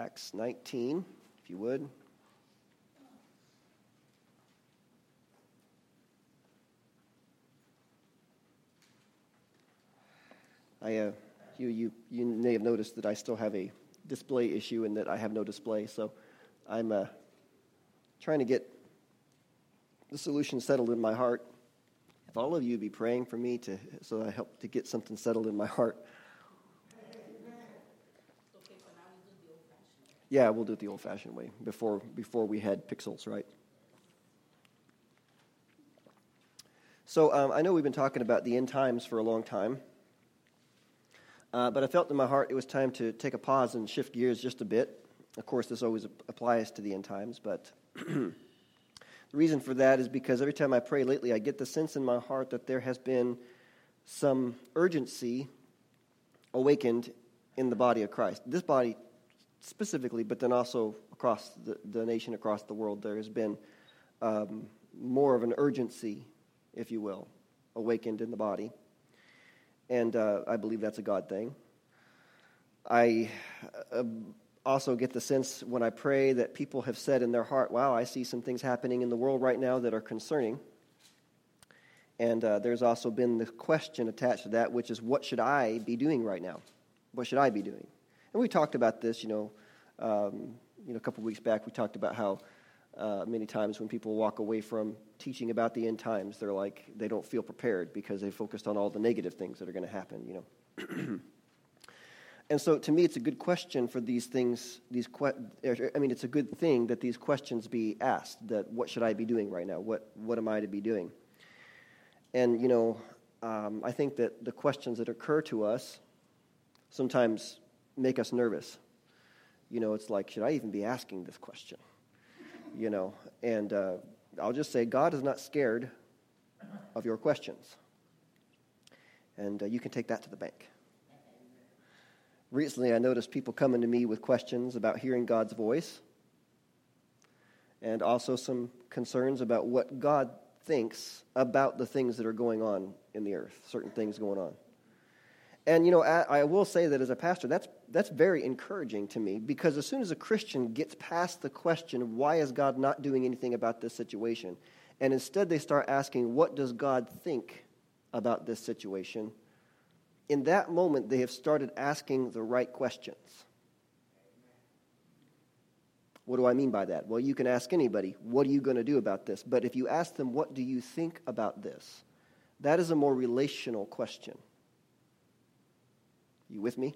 Acts 19, if you would. I, uh, you, you, you may have noticed that I still have a display issue and that I have no display, so I'm uh, trying to get the solution settled in my heart. If all of you be praying for me to, so I help to get something settled in my heart. Yeah, we'll do it the old-fashioned way before before we had pixels, right? So um, I know we've been talking about the end times for a long time, uh, but I felt in my heart it was time to take a pause and shift gears just a bit. Of course, this always applies to the end times, but the reason for that is because every time I pray lately, I get the sense in my heart that there has been some urgency awakened in the body of Christ. This body specifically, but then also across the, the nation, across the world, there has been um, more of an urgency, if you will, awakened in the body. And uh, I believe that's a God thing. I uh, also get the sense when I pray that people have said in their heart, wow, I see some things happening in the world right now that are concerning. And uh, there's also been the question attached to that, which is, what should I be doing right now? What should I be doing? And we talked about this, you know, um, you know, a couple weeks back. We talked about how uh, many times when people walk away from teaching about the end times, they're like they don't feel prepared because they focused on all the negative things that are going to happen. You know. and so, to me, it's a good question for these things. These que- I mean, it's a good thing that these questions be asked. That what should I be doing right now? What what am I to be doing? And you know, um, I think that the questions that occur to us sometimes make us nervous. You know, it's like, should I even be asking this question? You know, and uh, I'll just say, God is not scared of your questions. And uh, you can take that to the bank. Recently, I noticed people coming to me with questions about hearing God's voice and also some concerns about what God thinks about the things that are going on in the earth, certain things going on. And, you know, I, will say that as a pastor, that's, that's very encouraging to me because as soon as a Christian gets past the question, why is God not doing anything about this situation? And instead they start asking, what does God think about this situation? In that moment, they have started asking the right questions. What do I mean by that? Well, you can ask anybody, what are you going to do about this? But if you ask them, what do you think about this? That is a more relational question. You with me?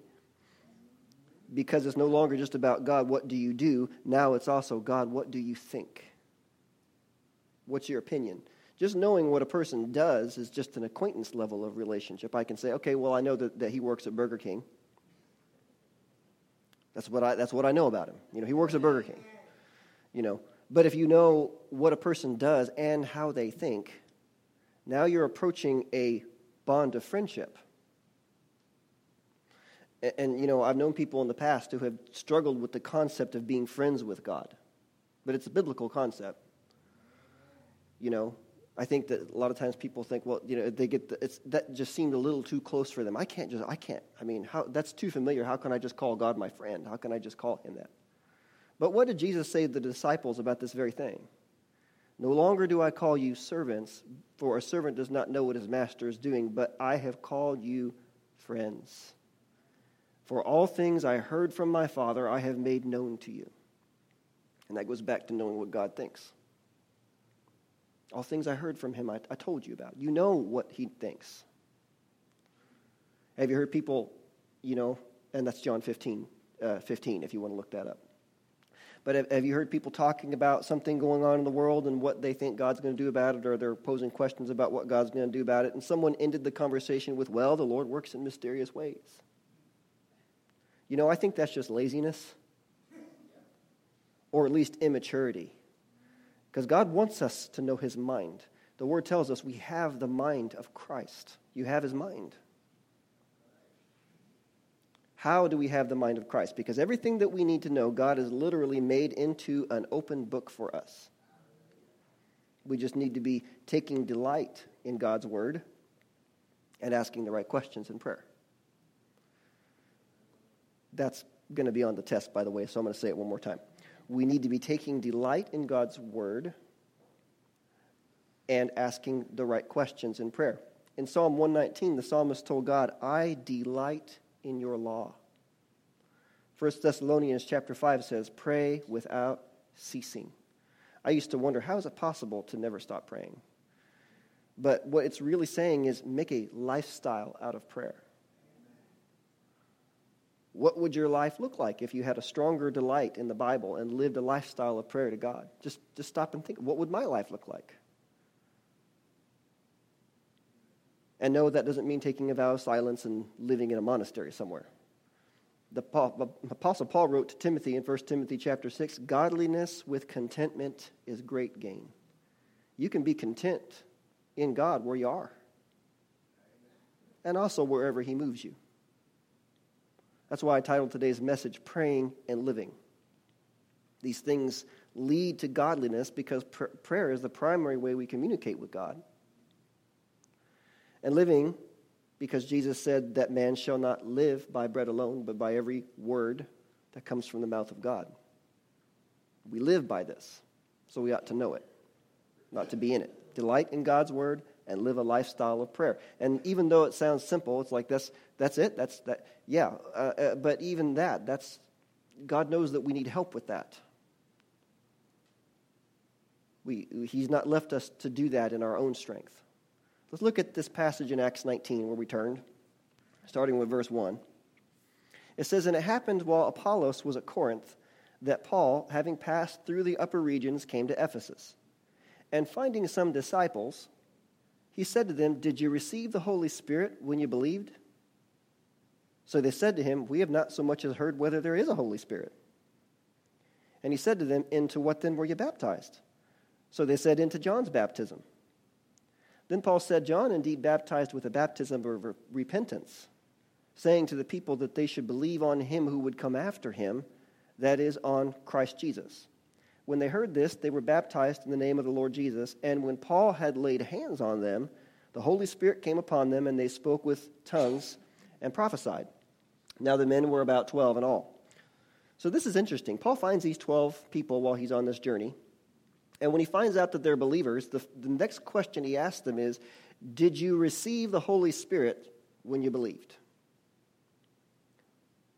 Because it's no longer just about God, what do you do? Now it's also God, what do you think? What's your opinion? Just knowing what a person does is just an acquaintance level of relationship. I can say, okay, well, I know that, that he works at Burger King. That's what, I, that's what I know about him. You know, he works at Burger King. You know, but if you know what a person does and how they think, now you're approaching a bond of friendship. And, and, you know, I've known people in the past who have struggled with the concept of being friends with God, but it's a biblical concept. You know, I think that a lot of times people think, well, you know, they get the, it's that just seemed a little too close for them. I can't just, I can't. I mean, how, that's too familiar. How can I just call God my friend? How can I just call him that? But what did Jesus say to the disciples about this very thing? No longer do I call you servants, for a servant does not know what his master is doing, but I have called you friends. For all things I heard from my Father, I have made known to you. And that goes back to knowing what God thinks. All things I heard from him, I, I told you about. You know what he thinks. Have you heard people, you know, and that's John 15, uh, 15 if you want to look that up. But have, have, you heard people talking about something going on in the world and what they think God's going to do about it, or they're posing questions about what God's going to do about it? And someone ended the conversation with, Well, the Lord works in mysterious ways. You know, I think that's just laziness or at least immaturity. Because God wants us to know His mind. The Word tells us we have the mind of Christ. You have His mind. How do we have the mind of Christ? Because everything that we need to know, God has literally made into an open book for us. We just need to be taking delight in God's Word and asking the right questions in prayer. That's going to be on the test, by the way, so I'm going to say it one more time. We need to be taking delight in God's word and asking the right questions in prayer. In Psalm 119, the psalmist told God, I delight in your law. 1 Thessalonians chapter 5 says, Pray without ceasing. I used to wonder, how is it possible to never stop praying? But what it's really saying is make a lifestyle out of prayer. What would your life look like if you had a stronger delight in the Bible and lived a lifestyle of prayer to God? Just, just stop and think, what would my life look like? And no, that doesn't mean taking a vow of silence and living in a monastery somewhere. The Apostle Paul wrote to Timothy in 1 Timothy chapter 6 Godliness with contentment is great gain. You can be content in God where you are, and also wherever He moves you. That's why I titled today's message Praying and Living. These things lead to godliness because pr- prayer is the primary way we communicate with God. And living because Jesus said that man shall not live by bread alone, but by every word that comes from the mouth of God. We live by this, so we ought to know it, not to be in it. Delight in God's word and live a lifestyle of prayer. And even though it sounds simple, it's like that's that's it. That's that. Yeah, uh, uh, but even that, that's God knows that we need help with that. We, he's not left us to do that in our own strength. Let's look at this passage in Acts 19 where we turned, starting with verse 1. It says, And it happened while Apollos was at Corinth that Paul, having passed through the upper regions, came to Ephesus. And finding some disciples, he said to them, Did you receive the Holy Spirit when you believed? So they said to him, We have not so much as heard whether there is a Holy Spirit. And he said to them, Into what then were you baptized? So they said, Into John's baptism. Then Paul said, John indeed baptized with a baptism of repentance, saying to the people that they should believe on him who would come after him, that is, on Christ Jesus. When they heard this, they were baptized in the name of the Lord Jesus. And when Paul had laid hands on them, the Holy Spirit came upon them, and they spoke with tongues and prophesied. Now the men were about 12 in all. So this is interesting. Paul finds these 12 people while he's on this journey. And when he finds out that they're believers, the, the next question he asks them is Did you receive the Holy Spirit when you believed?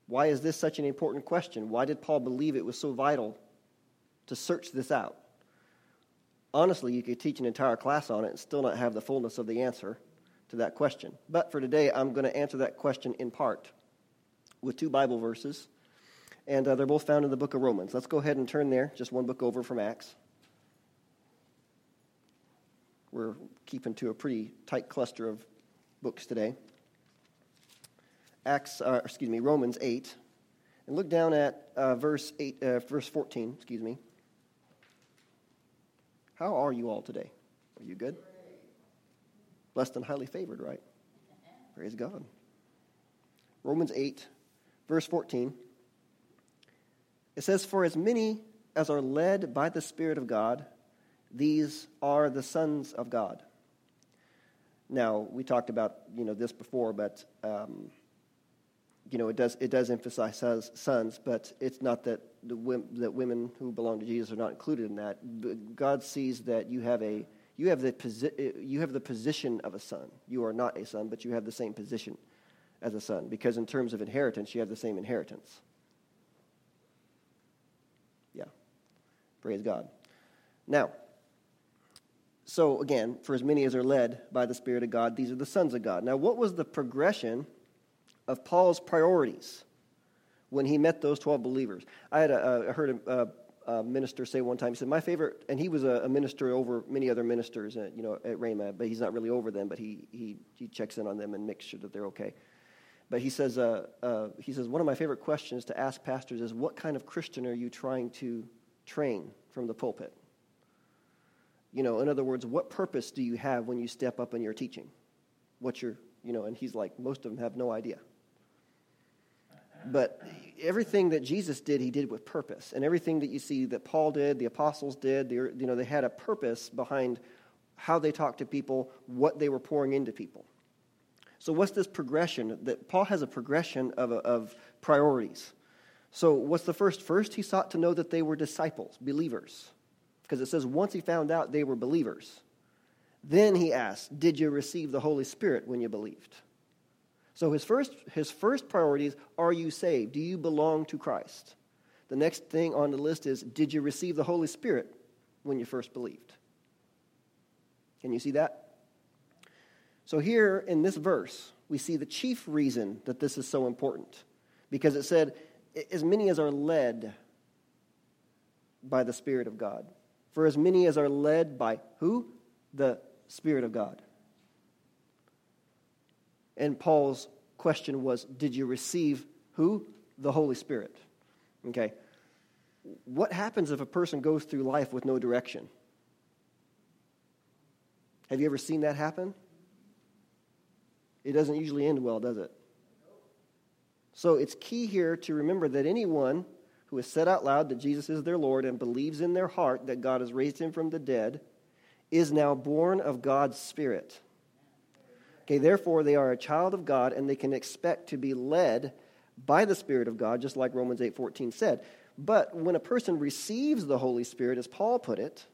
Why is this such an important question? Why did Paul believe it was so vital to search this out. Honestly, you could teach an entire class on it and still not have the fullness of the answer to that question. But for today, I'm going to answer that question in part with two Bible verses, and uh, they're both found in the book of Romans. Let's go ahead and turn there, just one book over from Acts. We're keeping to a pretty tight cluster of books today. Acts, uh, excuse me, Romans 8. And look down at uh, verse, eight, uh, verse 14, excuse me. How are you all today? Are you good? Blessed and highly favored, right? Praise God. Romans 8, verse 14. It says, For as many as are led by the Spirit of God, these are the sons of God. Now, we talked about you know this before, but um, you know, it does, it does emphasize sons, but it's not that, the, that women who belong to Jesus are not included in that. God sees that you have, a, you, have the posi- you have the position of a son. You are not a son, but you have the same position as a son, because in terms of inheritance, you have the same inheritance. Yeah. Praise God. Now, so again, for as many as are led by the Spirit of God, these are the sons of God. Now, what was the progression of Paul's priorities when he met those 12 believers. I had heard a, a, minister say one time, he said, My favorite, and he was a, minister over many other ministers at, you know, at Rhema, but he's not really over them, but he, he, he checks in on them and makes sure that they're okay. But he says, uh, uh, he says, One of my favorite questions to ask pastors is, What kind of Christian are you trying to train from the pulpit? You know, in other words, what purpose do you have when you step up in your teaching? What's your, you know, and he's like, most of them have no idea. But everything that Jesus did, he did with purpose. And everything that you see that Paul did, the apostles did, you know, they had a purpose behind how they talked to people, what they were pouring into people. So, what's this progression? That Paul has a progression of, of priorities. So, what's the first? First, he sought to know that they were disciples, believers. Because it says once he found out they were believers. Then he asked, Did you receive the Holy Spirit when you believed? So his first, his first priority is Are you saved? Do you belong to Christ? The next thing on the list is Did you receive the Holy Spirit when you first believed? Can you see that? So, here in this verse, we see the chief reason that this is so important. Because it said, As many as are led by the Spirit of God. For as many as are led by who? The Spirit of God. And Paul's question was Did you receive who? The Holy Spirit. Okay. What happens if a person goes through life with no direction? Have you ever seen that happen? It doesn't usually end well, does it? So it's key here to remember that anyone who has said out loud that Jesus is their Lord and believes in their heart that God has raised him from the dead is now born of God's Spirit. Okay, therefore, they are a child of God and they can expect to be led by the Spirit of God, just like Romans 8:14 said. But when a person receives the Holy Spirit, as Paul put it,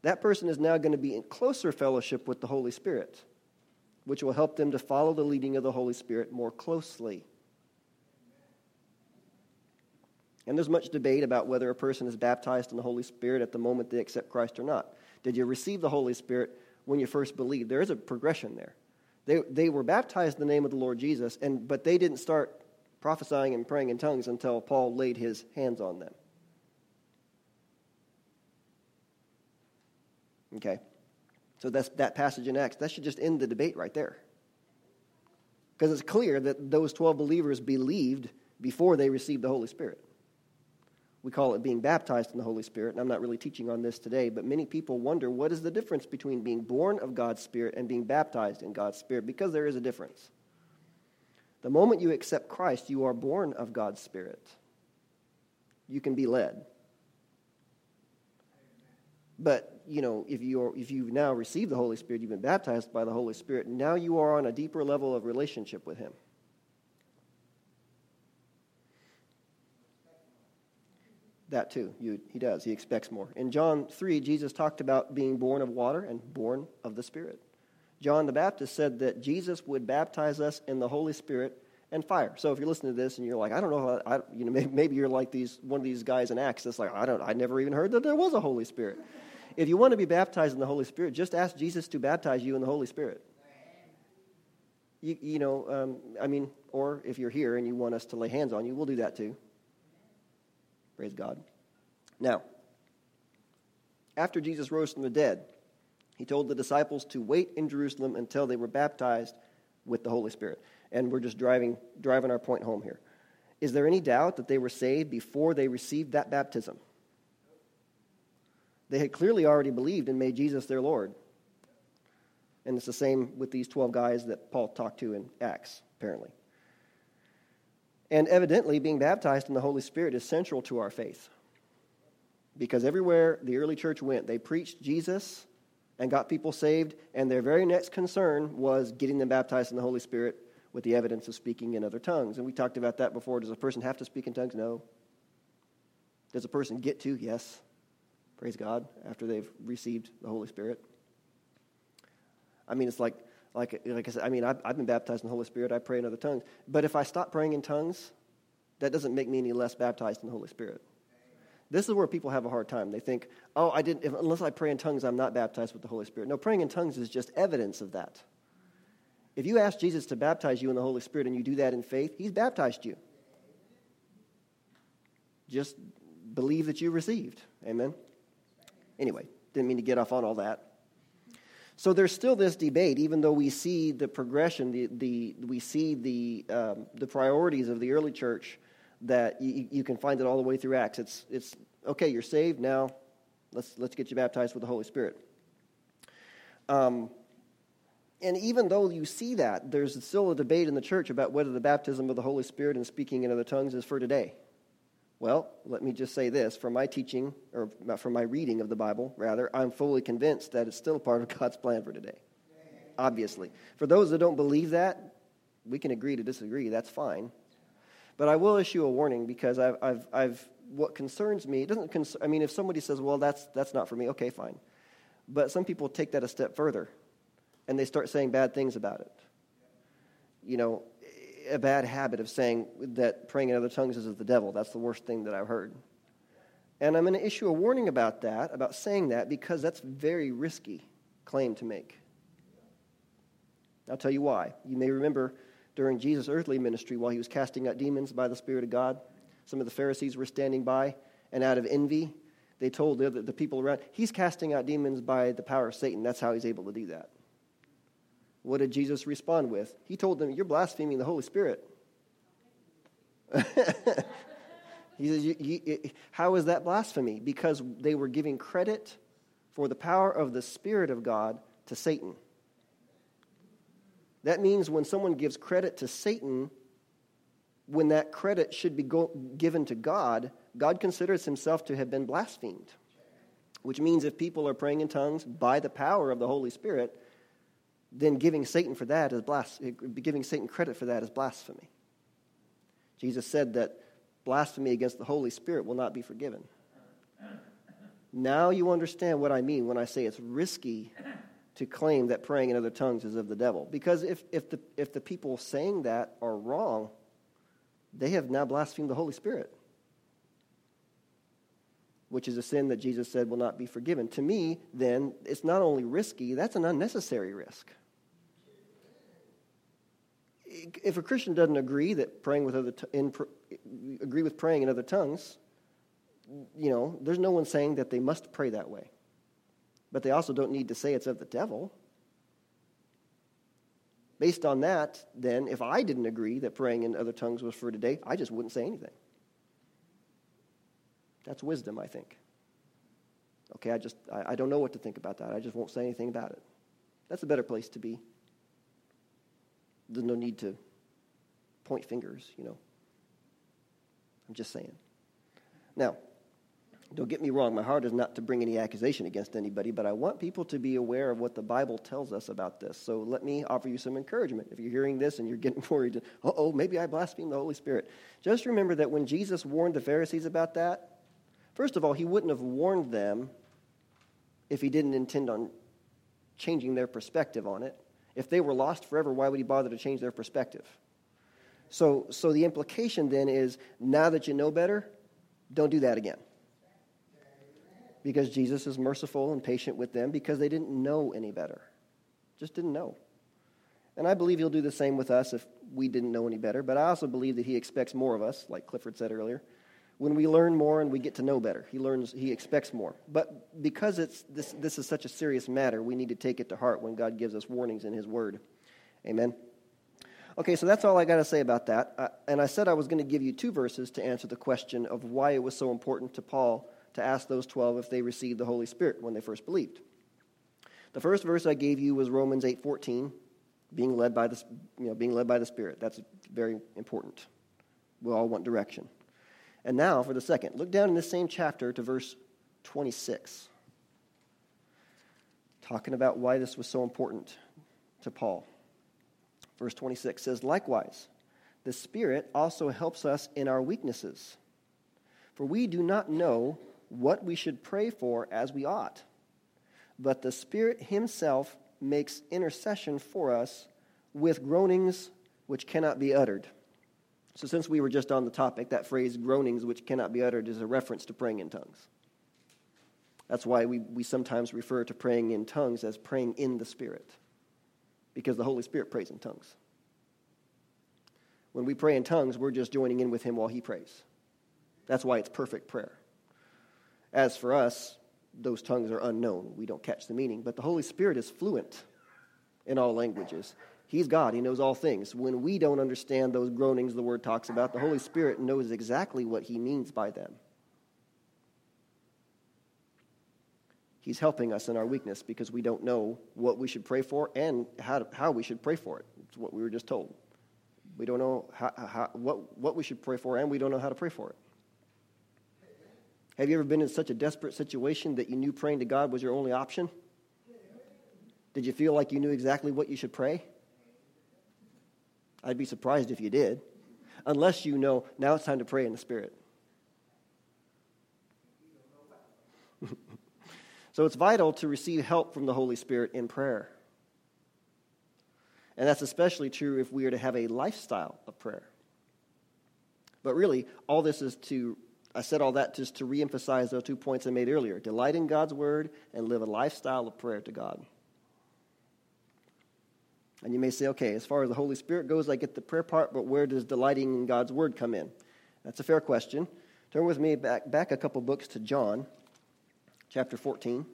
that person is now going to be in closer fellowship with the Holy Spirit, which will help them to follow the leading of the Holy Spirit more closely. And there's much debate about whether a person is baptized in the Holy Spirit at the moment they accept Christ or not. Did you receive the Holy Spirit when you first believed? There is a progression there. They, they were baptized in the name of the Lord Jesus, and, but they didn't start prophesying and praying in tongues until Paul laid his hands on them. Okay? So that's that passage in Acts. That should just end the debate right there. Because it's clear that those 12 believers believed before they received the Holy Spirit. We call it being baptized in the Holy Spirit, and I'm not really teaching on this today, but many people wonder what is the difference between being born of God's Spirit and being baptized in God's Spirit, because there is a difference. The moment you accept Christ, you are born of God's Spirit. You can be led. But, you know, if, you are, if you've now received the Holy Spirit, you've been baptized by the Holy Spirit, now you are on a deeper level of relationship with Him. That too. You, he does. He expects more. In John 3, Jesus talked about being born of water and born of the Spirit. John the Baptist said that Jesus would baptize us in the Holy Spirit and fire. So if you're listening to this and you're like, I don't know, I, you know, maybe, maybe you're like these one of these guys in Acts that's like, I don't, I never even heard that there was a Holy Spirit. If you want to be baptized in the Holy Spirit, just ask Jesus to baptize you in the Holy Spirit. You, you know, um, I mean, or if you're here and you want us to lay hands on you, we'll do that too. Praise God. Now, after Jesus rose from the dead, he told the disciples to wait in Jerusalem until they were baptized with the Holy Spirit. And we're just driving, driving our point home here. Is there any doubt that they were saved before they received that baptism? They had clearly already believed and made Jesus their Lord. And it's the same with these 12 guys that Paul talked to in Acts, apparently. And evidently, being baptized in the Holy Spirit is central to our faith. Because everywhere the early church went, they preached Jesus and got people saved, and their very next concern was getting them baptized in the Holy Spirit with the evidence of speaking in other tongues. And we talked about that before. Does a person have to speak in tongues? No. Does a person get to? Yes. Praise God, after they've received the Holy Spirit. I mean, it's like like, like I said, I mean, I've, I've been baptized in the Holy Spirit. I pray in other tongues. But if I stop praying in tongues, that doesn't make me any less baptized in the Holy Spirit. This is where people have a hard time. They think, oh, I didn't, if, unless I pray in tongues, I'm not baptized with the Holy Spirit. No, praying in tongues is just evidence of that. If you ask Jesus to baptize you in the Holy Spirit and you do that in faith, He's baptized you. Just believe that you received. Amen? Anyway, didn't mean to get off on all that. So there's still this debate, even though we see the progression, the, the, we see the, um, the priorities of the early church, that you, you can find it all the way through Acts. It's, it's okay, you're saved, now let's, let's get you baptized with the Holy Spirit. Um, and even though you see that, there's still a debate in the church about whether the baptism of the Holy Spirit and speaking in other tongues is for today. Well, let me just say this from my teaching, or from my reading of the Bible, rather, I'm fully convinced that it's still part of God's plan for today. Obviously. For those that don't believe that, we can agree to disagree. That's fine. But I will issue a warning because I've, I've, I've what concerns me, it doesn't concern, I mean, if somebody says, well, that's, that's not for me, okay, fine. But some people take that a step further and they start saying bad things about it. You know, a bad habit of saying that praying in other tongues is of the devil. That's the worst thing that I've heard. And I'm going to issue a warning about that, about saying that, because that's a very risky claim to make. I'll tell you why. You may remember during Jesus' earthly ministry, while he was casting out demons by the Spirit of God, some of the Pharisees were standing by, and out of envy, they told the, the people around, He's casting out demons by the power of Satan. That's how he's able to do that. What did Jesus respond with? He told them, You're blaspheming the Holy Spirit. he says, you, you, How is that blasphemy? Because they were giving credit for the power of the Spirit of God to Satan. That means when someone gives credit to Satan, when that credit should be go- given to God, God considers himself to have been blasphemed. Which means if people are praying in tongues by the power of the Holy Spirit, then giving Satan for that is blas- giving Satan credit for that is blasphemy. Jesus said that blasphemy against the Holy Spirit will not be forgiven. Now you understand what I mean when I say it's risky to claim that praying in other tongues is of the devil. Because if, if, the, if the people saying that are wrong, they have now blasphemed the Holy Spirit, which is a sin that Jesus said will not be forgiven. To me, then, it's not only risky, that's an unnecessary risk. If a Christian doesn't agree that praying with other t- in, agree with praying in other tongues, you know, there's no one saying that they must pray that way. But they also don't need to say it's of the devil. Based on that, then, if I didn't agree that praying in other tongues was for today, I just wouldn't say anything. That's wisdom, I think. Okay, I just, I, I don't know what to think about that. I just won't say anything about it. That's a better place to be. There's no need to point fingers, you know. I'm just saying. Now, don't get me wrong, my heart is not to bring any accusation against anybody, but I want people to be aware of what the Bible tells us about this. So let me offer you some encouragement. If you're hearing this and you're getting worried, uh oh, maybe I blaspheme the Holy Spirit, just remember that when Jesus warned the Pharisees about that, first of all, he wouldn't have warned them if he didn't intend on changing their perspective on it. If they were lost forever, why would he bother to change their perspective? So, so the implication then is now that you know better, don't do that again because Jesus is merciful and patient with them because they didn't know any better. Just didn't know. And I believe he'll do the same with us if we didn't know any better, but I also believe that he expects more of us, like Clifford said earlier. When we learn more and we get to know better, he learns he expects more. But because it's this this is such a serious matter, we need to take it to heart when God gives us warnings in his word. Amen. Okay, so that's all I got to say about that. Uh, and I said I was going to give you two verses to answer the question of why it was so important to Paul to ask those 12 if they received the Holy Spirit when they first believed. The first verse I gave you was Romans 8:14, being led by the you know, being led by the Spirit. That's very important. We all want direction. And now for the second. Look down in this same chapter to verse 26. Talking about why this was so important to Paul. Verse 26 says, Likewise, the Spirit also helps us in our weaknesses. For we do not know what we should pray for as we ought. But the Spirit Himself makes intercession for us with groanings which cannot be uttered. So, since we were just on the topic, that phrase, groanings which cannot be uttered, is a reference to praying in tongues. That's why we, we sometimes refer to praying in tongues as praying in the Spirit, because the Holy Spirit prays in tongues. When we pray in tongues, we're just joining in with Him while He prays. That's why it's perfect prayer. As for us, those tongues are unknown. We don't catch the meaning. But the Holy Spirit is fluent in all languages. He's God, He knows all things. When we don't understand those groanings the Word talks about, the Holy Spirit knows exactly what He means by them. He's helping us in our weakness because we don't know what we should pray for and how, to, how we should pray for it. It's what we were just told. We don't know how, how, what, what we should pray for, and we don't know how to pray for it. Have you ever been in such a desperate situation that you knew praying to God was your only option? Did you feel like you knew exactly what you should pray? I'd be surprised if you did. unless you know now it's time to pray in the Spirit. so it's vital to receive help from the Holy Spirit in prayer. And that's especially true if we are to have a lifestyle of prayer. But really, all this is to, I said all that just to reemphasize those two points I made earlier delight in God's word and live a lifestyle of prayer to God. And you may say, okay, as far as the Holy Spirit goes, I get the prayer part, but where does delighting in God's word come in? That's a fair question. Turn with me back, back a couple books to John, chapter 14.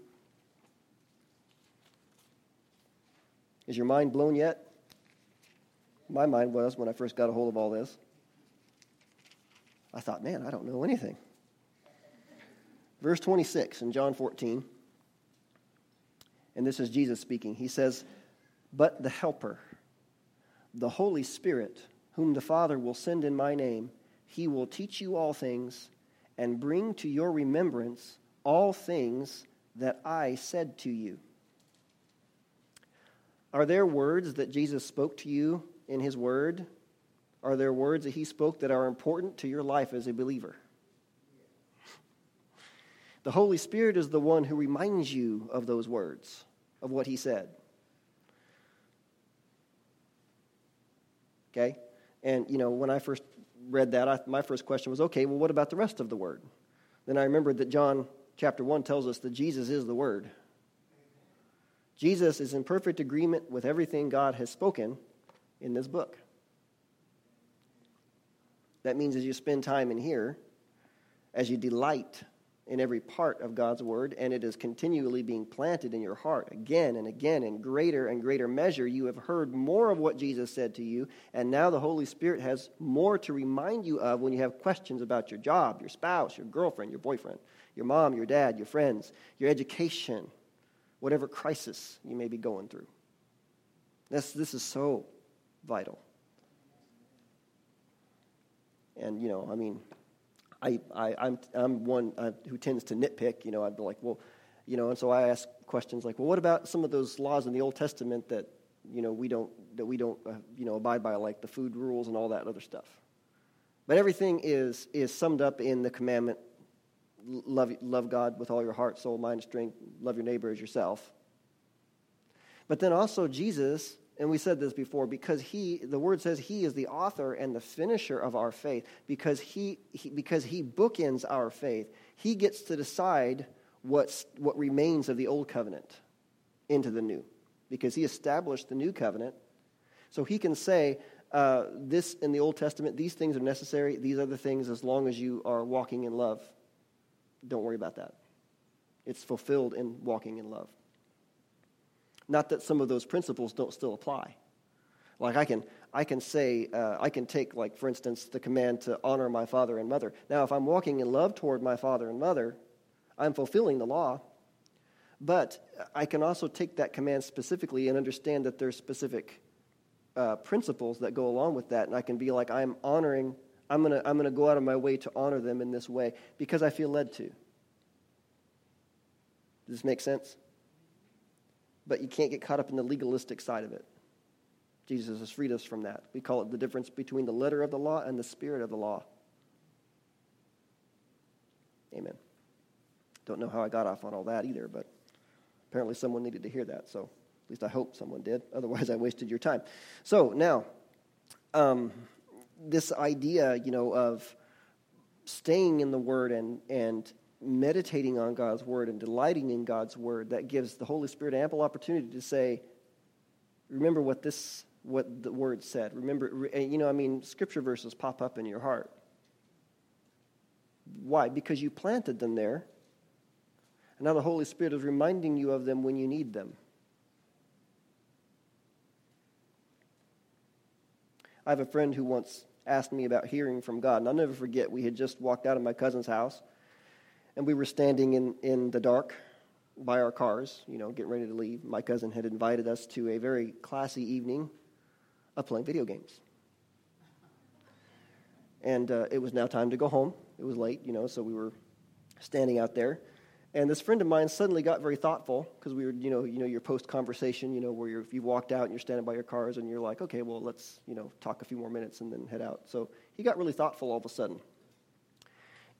Is your mind blown yet? My mind was when I first got a hold of all this. I thought, man, I don't know anything. Verse 26 in John 14, and this is Jesus speaking. He says, But the Helper, the Holy Spirit, whom the Father will send in my name, he will teach you all things and bring to your remembrance all things that I said to you. Are there words that Jesus spoke to you in his word are there words that he spoke that are important to your life as a believer? The Holy Spirit is the one who reminds you of those words, of what he said. Okay? And, you know, when I first read that, I, my first question was okay, well, what about the rest of the word? Then I remembered that John chapter 1 tells us that Jesus is the word. Jesus is in perfect agreement with everything God has spoken in this book. That means as you spend time in here, as you delight in every part of God's word, and it is continually being planted in your heart again and again in greater and greater measure, you have heard more of what Jesus said to you, and now the Holy Spirit has more to remind you of when you have questions about your job, your spouse, your girlfriend, your boyfriend, your mom, your dad, your friends, your education, whatever crisis you may be going through. This, this is so vital. And, you know, I mean, I, I, I'm, I'm one uh, who tends to nitpick. You know, I'd be like, well, you know, and so I ask questions like, well, what about some of those laws in the Old Testament that, you know, we don't, that we don't, uh, you know, abide by, like the food rules and all that other stuff. But everything is, is summed up in the commandment love, love God with all your heart, soul, mind, strength, love your neighbor as yourself. But then also, Jesus and we said this before because he the word says he is the author and the finisher of our faith. Because he, he because he bookends our faith he gets to decide what's what remains of the old covenant into the new. Because he established the new covenant. So he can say uh, this in the old testament these things are necessary these other things as long as you are walking in love don't worry about that. It's fulfilled in walking in love not that some of those principles don't still apply. Like I can, I can say, uh, I can take, like, for instance, the command to honor my father and mother. Now, if I'm walking in love toward my father and mother, I'm fulfilling the law. But I can also take that command specifically and understand that there's specific uh, principles that go along with that. And I can be like, I'm honoring, I'm to I'm to go out of my way to honor them in this way because I feel led to. Does this make sense? But you can't get caught up in the legalistic side of it. Jesus has freed us from that. We call it the difference between the letter of the law and the spirit of the law. Amen. Don't know how I got off on all that either, but apparently someone needed to hear that. So at least I hope someone did. Otherwise, I wasted your time. So now, um, this idea, you know, of staying in the Word and and meditating on God's word and delighting in God's word, that gives the Holy Spirit ample opportunity to say, remember what this what the word said. Remember, you know, I mean, scripture verses pop up in your heart. Why? Because you planted them there. And now the Holy Spirit is reminding you of them when you need them. I have a friend who once asked me about hearing from God. And I'll never forget, we had just walked out of my cousin's house and we were standing in, in the dark by our cars, you know, getting ready to leave. My cousin had invited us to a very classy evening of playing video games. And uh, it was now time to go home. It was late, you know, so we were standing out there. And this friend of mine suddenly got very thoughtful because we were, you know, you know, your post conversation, you know, where you're, you walked out and you're standing by your cars and you're like, okay, well, let's, you know, talk a few more minutes and then head out. So he got really thoughtful all of a sudden.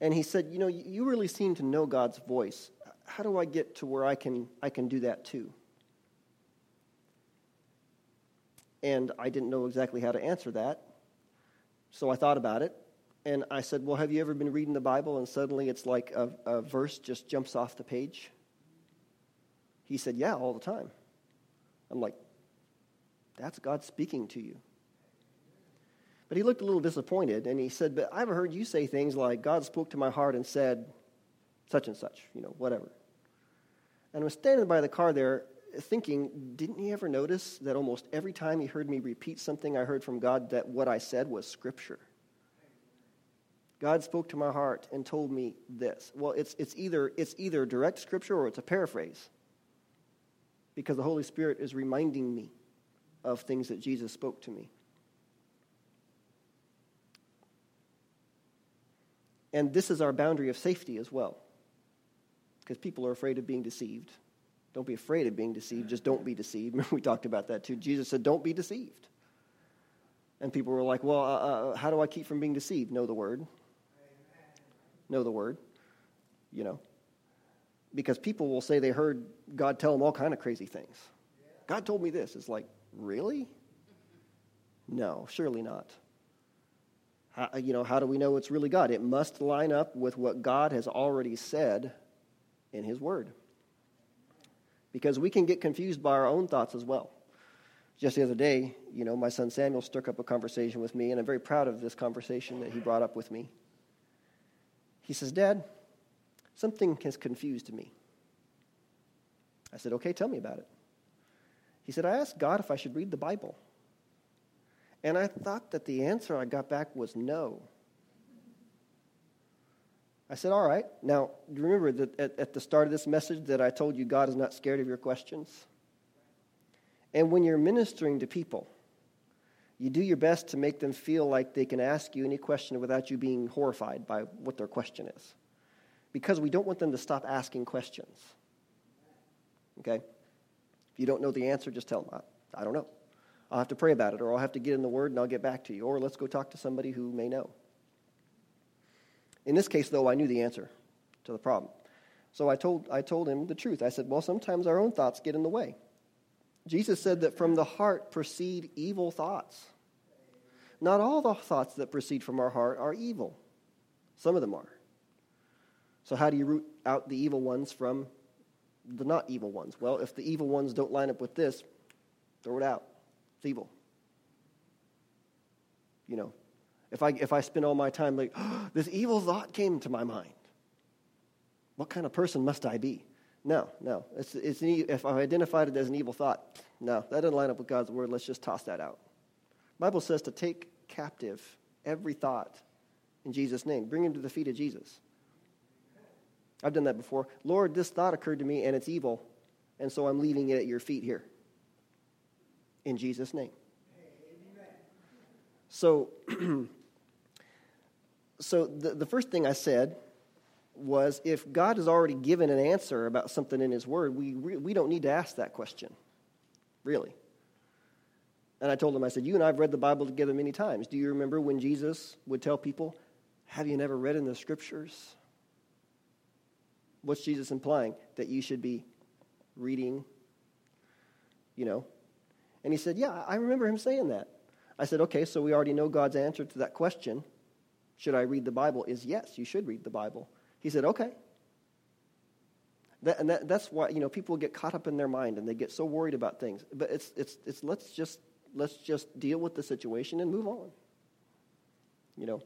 And he said, you know, you really seem to know God's voice. How do I get to where I can, I can do that too? And I didn't know exactly how to answer that. So I thought about it. And I said, Well, have you ever been reading the Bible and suddenly it's like a, a verse just jumps off the page? He said, Yeah, all the time. I'm like, That's God speaking to you. But he looked a little disappointed and he said, But I've heard you say things like, God spoke to my heart and said, such and such, you know, whatever. And I was standing by the car there thinking, didn't he ever notice that almost every time he heard me repeat something I heard from God, that what I said was Scripture? God spoke to my heart and told me this. Well, it's, it's, either, it's either direct scripture or it's a paraphrase because the Holy Spirit is reminding me of things that Jesus spoke to me. And this is our boundary of safety as well because people are afraid of being deceived. Don't be afraid of being deceived, just don't be deceived. we talked about that too. Jesus said, Don't be deceived. And people were like, Well, uh, uh, how do I keep from being deceived? Know the word know the word, you know. Because people will say they heard God tell them all kind of crazy things. God told me this. It's like, really? No, surely not. How, uh, you know, how do we know it's really God? It must line up with what God has already said in His Word. Because we can get confused by our own thoughts as well. Just the other day, you know, my son Samuel struck up a conversation with me, and I'm very proud of this conversation that he brought up with me. He says, Dad, something has confused me. I said, Okay, tell me about it. He said, I asked God if I should read the Bible. And I thought that the answer I got back was no. I said, All right. Now, remember that at, at, the start of this message that I told you God is not scared of your questions? And when you're ministering to people, you do your best to make them feel like they can ask you any question without you being horrified by what their question is. Because we don't want them to stop asking questions. Okay? If you don't know the answer, just tell them, I, I don't know. I'll have to pray about it, or I'll have to get in the Word and I'll get back to you, or let's go talk to somebody who may know. In this case, though, I knew the answer to the problem. So I told, I told him the truth. I said, Well, sometimes our own thoughts get in the way. Jesus said that from the heart proceed evil thoughts. Not all the thoughts that proceed from our heart are evil, some of them are. So, how do you root out the evil ones from the not evil ones? Well, if the evil ones don't line up with this, throw it out. It's evil. You know, if I, if I spend all my time like, oh, this evil thought came to my mind, what kind of person must I be? No, no. It's, it's an, if I identified it as an evil thought, no, that doesn't line up with God's word. Let's just toss that out. Bible says to take captive every thought in Jesus' name. Bring him to the feet of Jesus. I've done that before. Lord, this thought occurred to me and it's evil, and so I'm leaving it at your feet here. In Jesus' name. So, so the, the first thing I said was if God has already given an answer about something in His Word, we, we don't need to ask that question, really. And I told him, I said, You and I have read the Bible together many times. Do you remember when Jesus would tell people, Have you never read in the Scriptures? What's Jesus implying? That you should be reading, you know? And he said, Yeah, I remember him saying that. I said, Okay, so we already know God's answer to that question. Should I read the Bible? Is yes, you should read the Bible. He said, okay. That, and that, that's why, you know, people get caught up in their mind and they get so worried about things. But it's, it's, it's let's, just, let's just deal with the situation and move on. You know.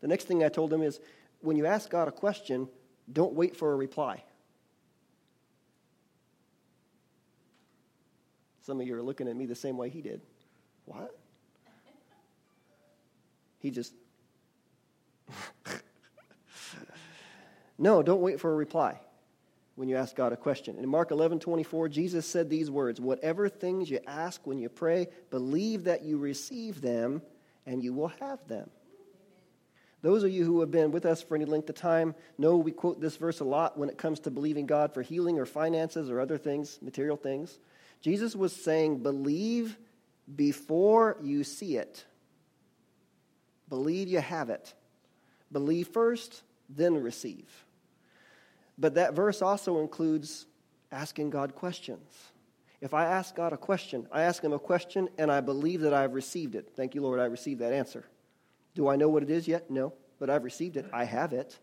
The next thing I told him is when you ask God a question, don't wait for a reply. Some of you are looking at me the same way he did. What? He just No, don't wait for a reply when you ask God a question. In Mark 11 24, Jesus said these words Whatever things you ask when you pray, believe that you receive them and you will have them. Those of you who have been with us for any length of time know we quote this verse a lot when it comes to believing God for healing or finances or other things, material things. Jesus was saying, Believe before you see it. Believe you have it. Believe first, then receive. But that verse also includes asking God questions. If I ask God a question, I ask Him a question and I believe that I've received it. Thank you, Lord, I received that answer. Do I know what it is yet? No, but I've received it. I have it.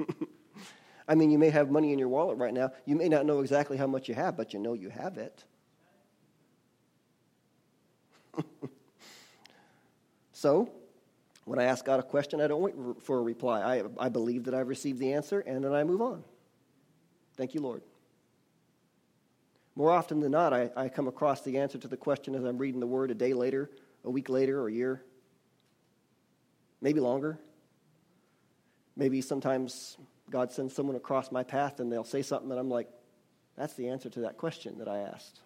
I mean, you may have money in your wallet right now. You may not know exactly how much you have, but you know you have it. so, when I ask God a question, I don't wait for a reply. I, I believe that I've received the answer, and then I move on. Thank you, Lord. More often than not, I, I come across the answer to the question as I'm reading the Word a day later, a week later, or a year. Maybe longer. Maybe sometimes God sends someone across my path and they'll say something and I'm like, that's the answer to that question that I asked.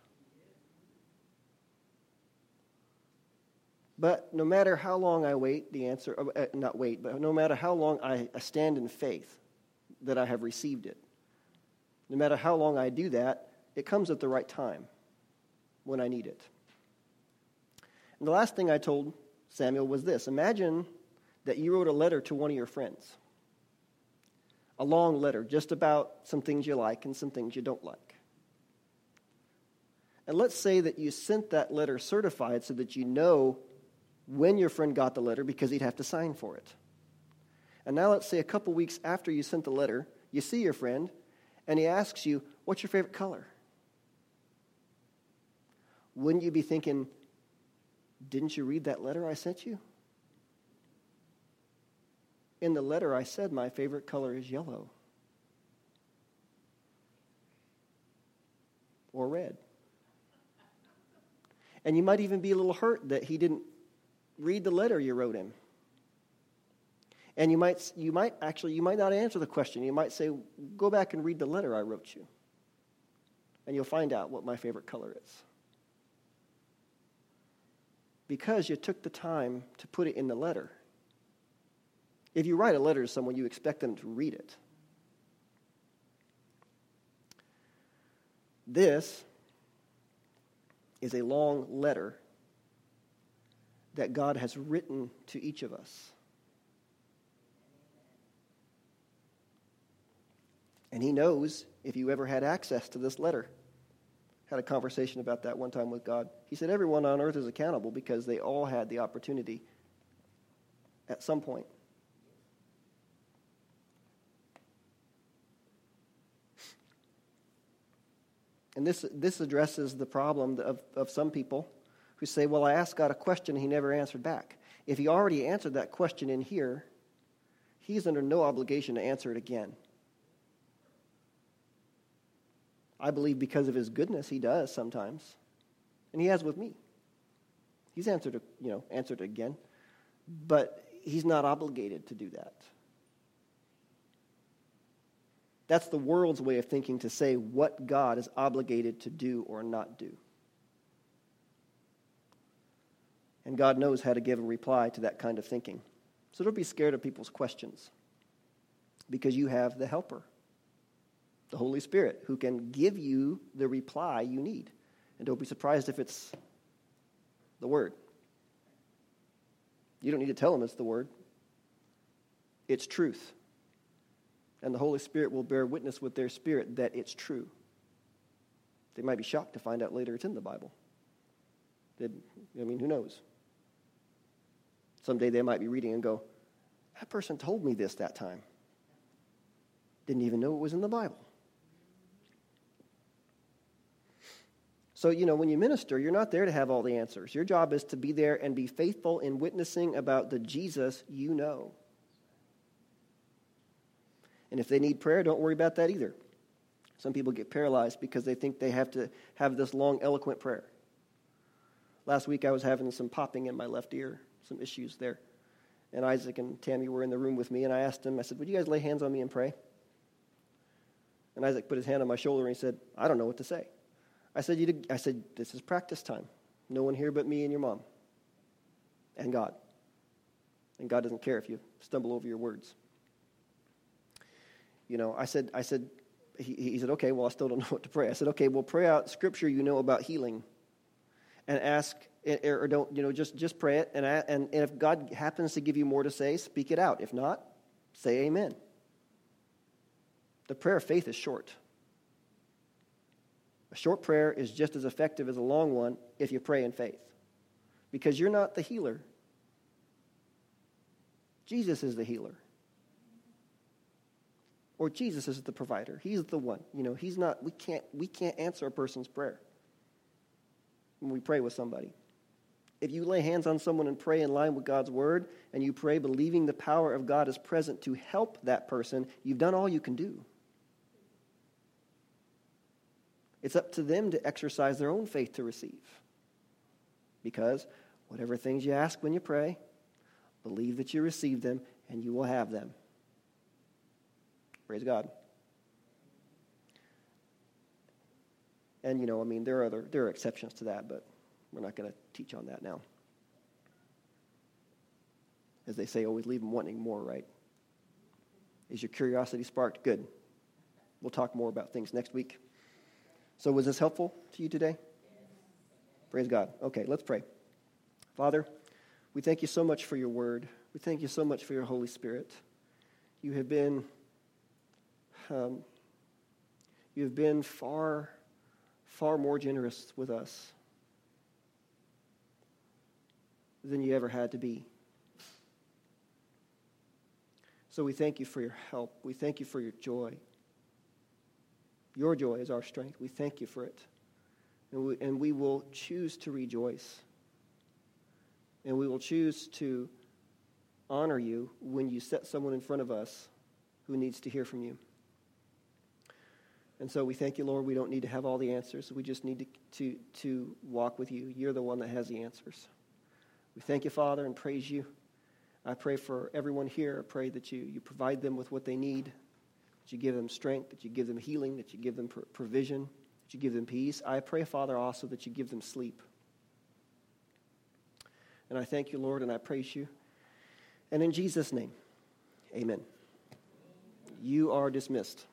But no matter how long I wait, the answer, uh, uh, not wait, but no matter how long I, I stand in faith that I have received it, no matter how long I do that, it comes at the right time when I need it. And the last thing I told Samuel was this Imagine that you wrote a letter to one of your friends, a long letter just about some things you like and some things you don't like. And let's say that you sent that letter certified so that you know when your friend got the letter because he'd have to sign for it. And now let's say a couple weeks after you sent the letter, you see your friend and he asks you, What's your favorite color? Wouldn't you be thinking, Didn't you read that letter I sent you? In the letter, I said my favorite color is yellow or red. And you might even be a little hurt that he didn't read the letter you wrote him. And you might, you might actually, you might not answer the question. You might say, go back and read the letter I wrote you. And you'll find out what my favorite color is. Because you took the time to put it in the letter. If you write a letter to someone, you expect them to read it. This is a long letter that God has written to each of us. And He knows if you ever had access to this letter. Had a conversation about that one time with God. He said, Everyone on earth is accountable because they all had the opportunity at some point. And this, this addresses the problem of, of some people who say, Well, I asked God a question, he never answered back. If he already answered that question in here, he's under no obligation to answer it again. I believe because of his goodness, he does sometimes. And he has with me. He's answered, you know, answered again. But he's not obligated to do that. That's the world's way of thinking to say what God is obligated to do or not do. And God knows how to give a reply to that kind of thinking. So don't be scared of people's questions because you have the helper, the Holy Spirit, who can give you the reply you need. And don't be surprised if it's the Word. You don't need to tell them it's the Word, it's truth. And the Holy Spirit will bear witness with their spirit that it's true. They might be shocked to find out later it's in the Bible. They, I mean, who knows? Someday they might be reading and go, That person told me this that time. Didn't even know it was in the Bible. So, you know, when you minister, you're not there to have all the answers. Your job is to be there and be faithful in witnessing about the Jesus you know. And if they need prayer, don't worry about that either. Some people get paralyzed because they think they have to have this long, eloquent prayer. Last week I was having some popping in my left ear some issues there. And Isaac and Tammy were in the room with me, and I asked them, I said, Would you guys lay hands on me and pray? And Isaac put his hand on my shoulder and he said, I don't know what to say. I said, you I said, This is practice time. No one here but me and your mom. and God. And God doesn't care if you stumble over your words. You know, I said, I said, he, he said, okay, well, I still don't know what to pray. I said, okay, well, pray out scripture you know about healing and ask, eh, eh, or don't, you know, just, just pray it. And, and, and if God happens to give you more to say, speak it out. If not, say amen. The prayer of faith is short. A short prayer is just as effective as a long one if you pray in faith. Because you're not the healer, Jesus is the healer. Or Jesus is the provider. He's the one. You know, he's not, we can't, we can't answer a person's prayer when we pray with somebody. If you lay hands on someone and pray in line with God's word, and you pray believing the power of God is present to help that person, you've done all you can do. It's up to them to exercise their own faith to receive. Because whatever things you ask when you pray, believe that you receive them and you will have them. Praise God. And you know, I mean, there are other there are exceptions to that, but we're not going to teach on that now. As they say, always leave them wanting more, right? Is your curiosity sparked? Good. We'll talk more about things next week. So, was this helpful to you today? Praise God. Okay, let's pray. Father, we thank you so much for your word. We thank you so much for your Holy Spirit. You have been, um, you have been far, far more generous with us than you ever had to be. So we thank you for your help. We thank you for your joy. Your joy is our strength. We thank you for it. And we, and we will choose to rejoice. And we will choose to honor you when you set someone in front of us who needs to hear from you. And so we thank you, Lord. We don't need to have all the answers. We just need to, to, to walk with you. You're the one that has the answers. We thank you, Father, and praise you. I pray for everyone here. I pray that you, you provide them with what they need that you give them strength, that you give them healing, that you give them provision, that you give them peace. I pray, Father, also that you give them sleep. And I thank you, Lord, and I praise you. And in Jesus' name, amen. You are dismissed.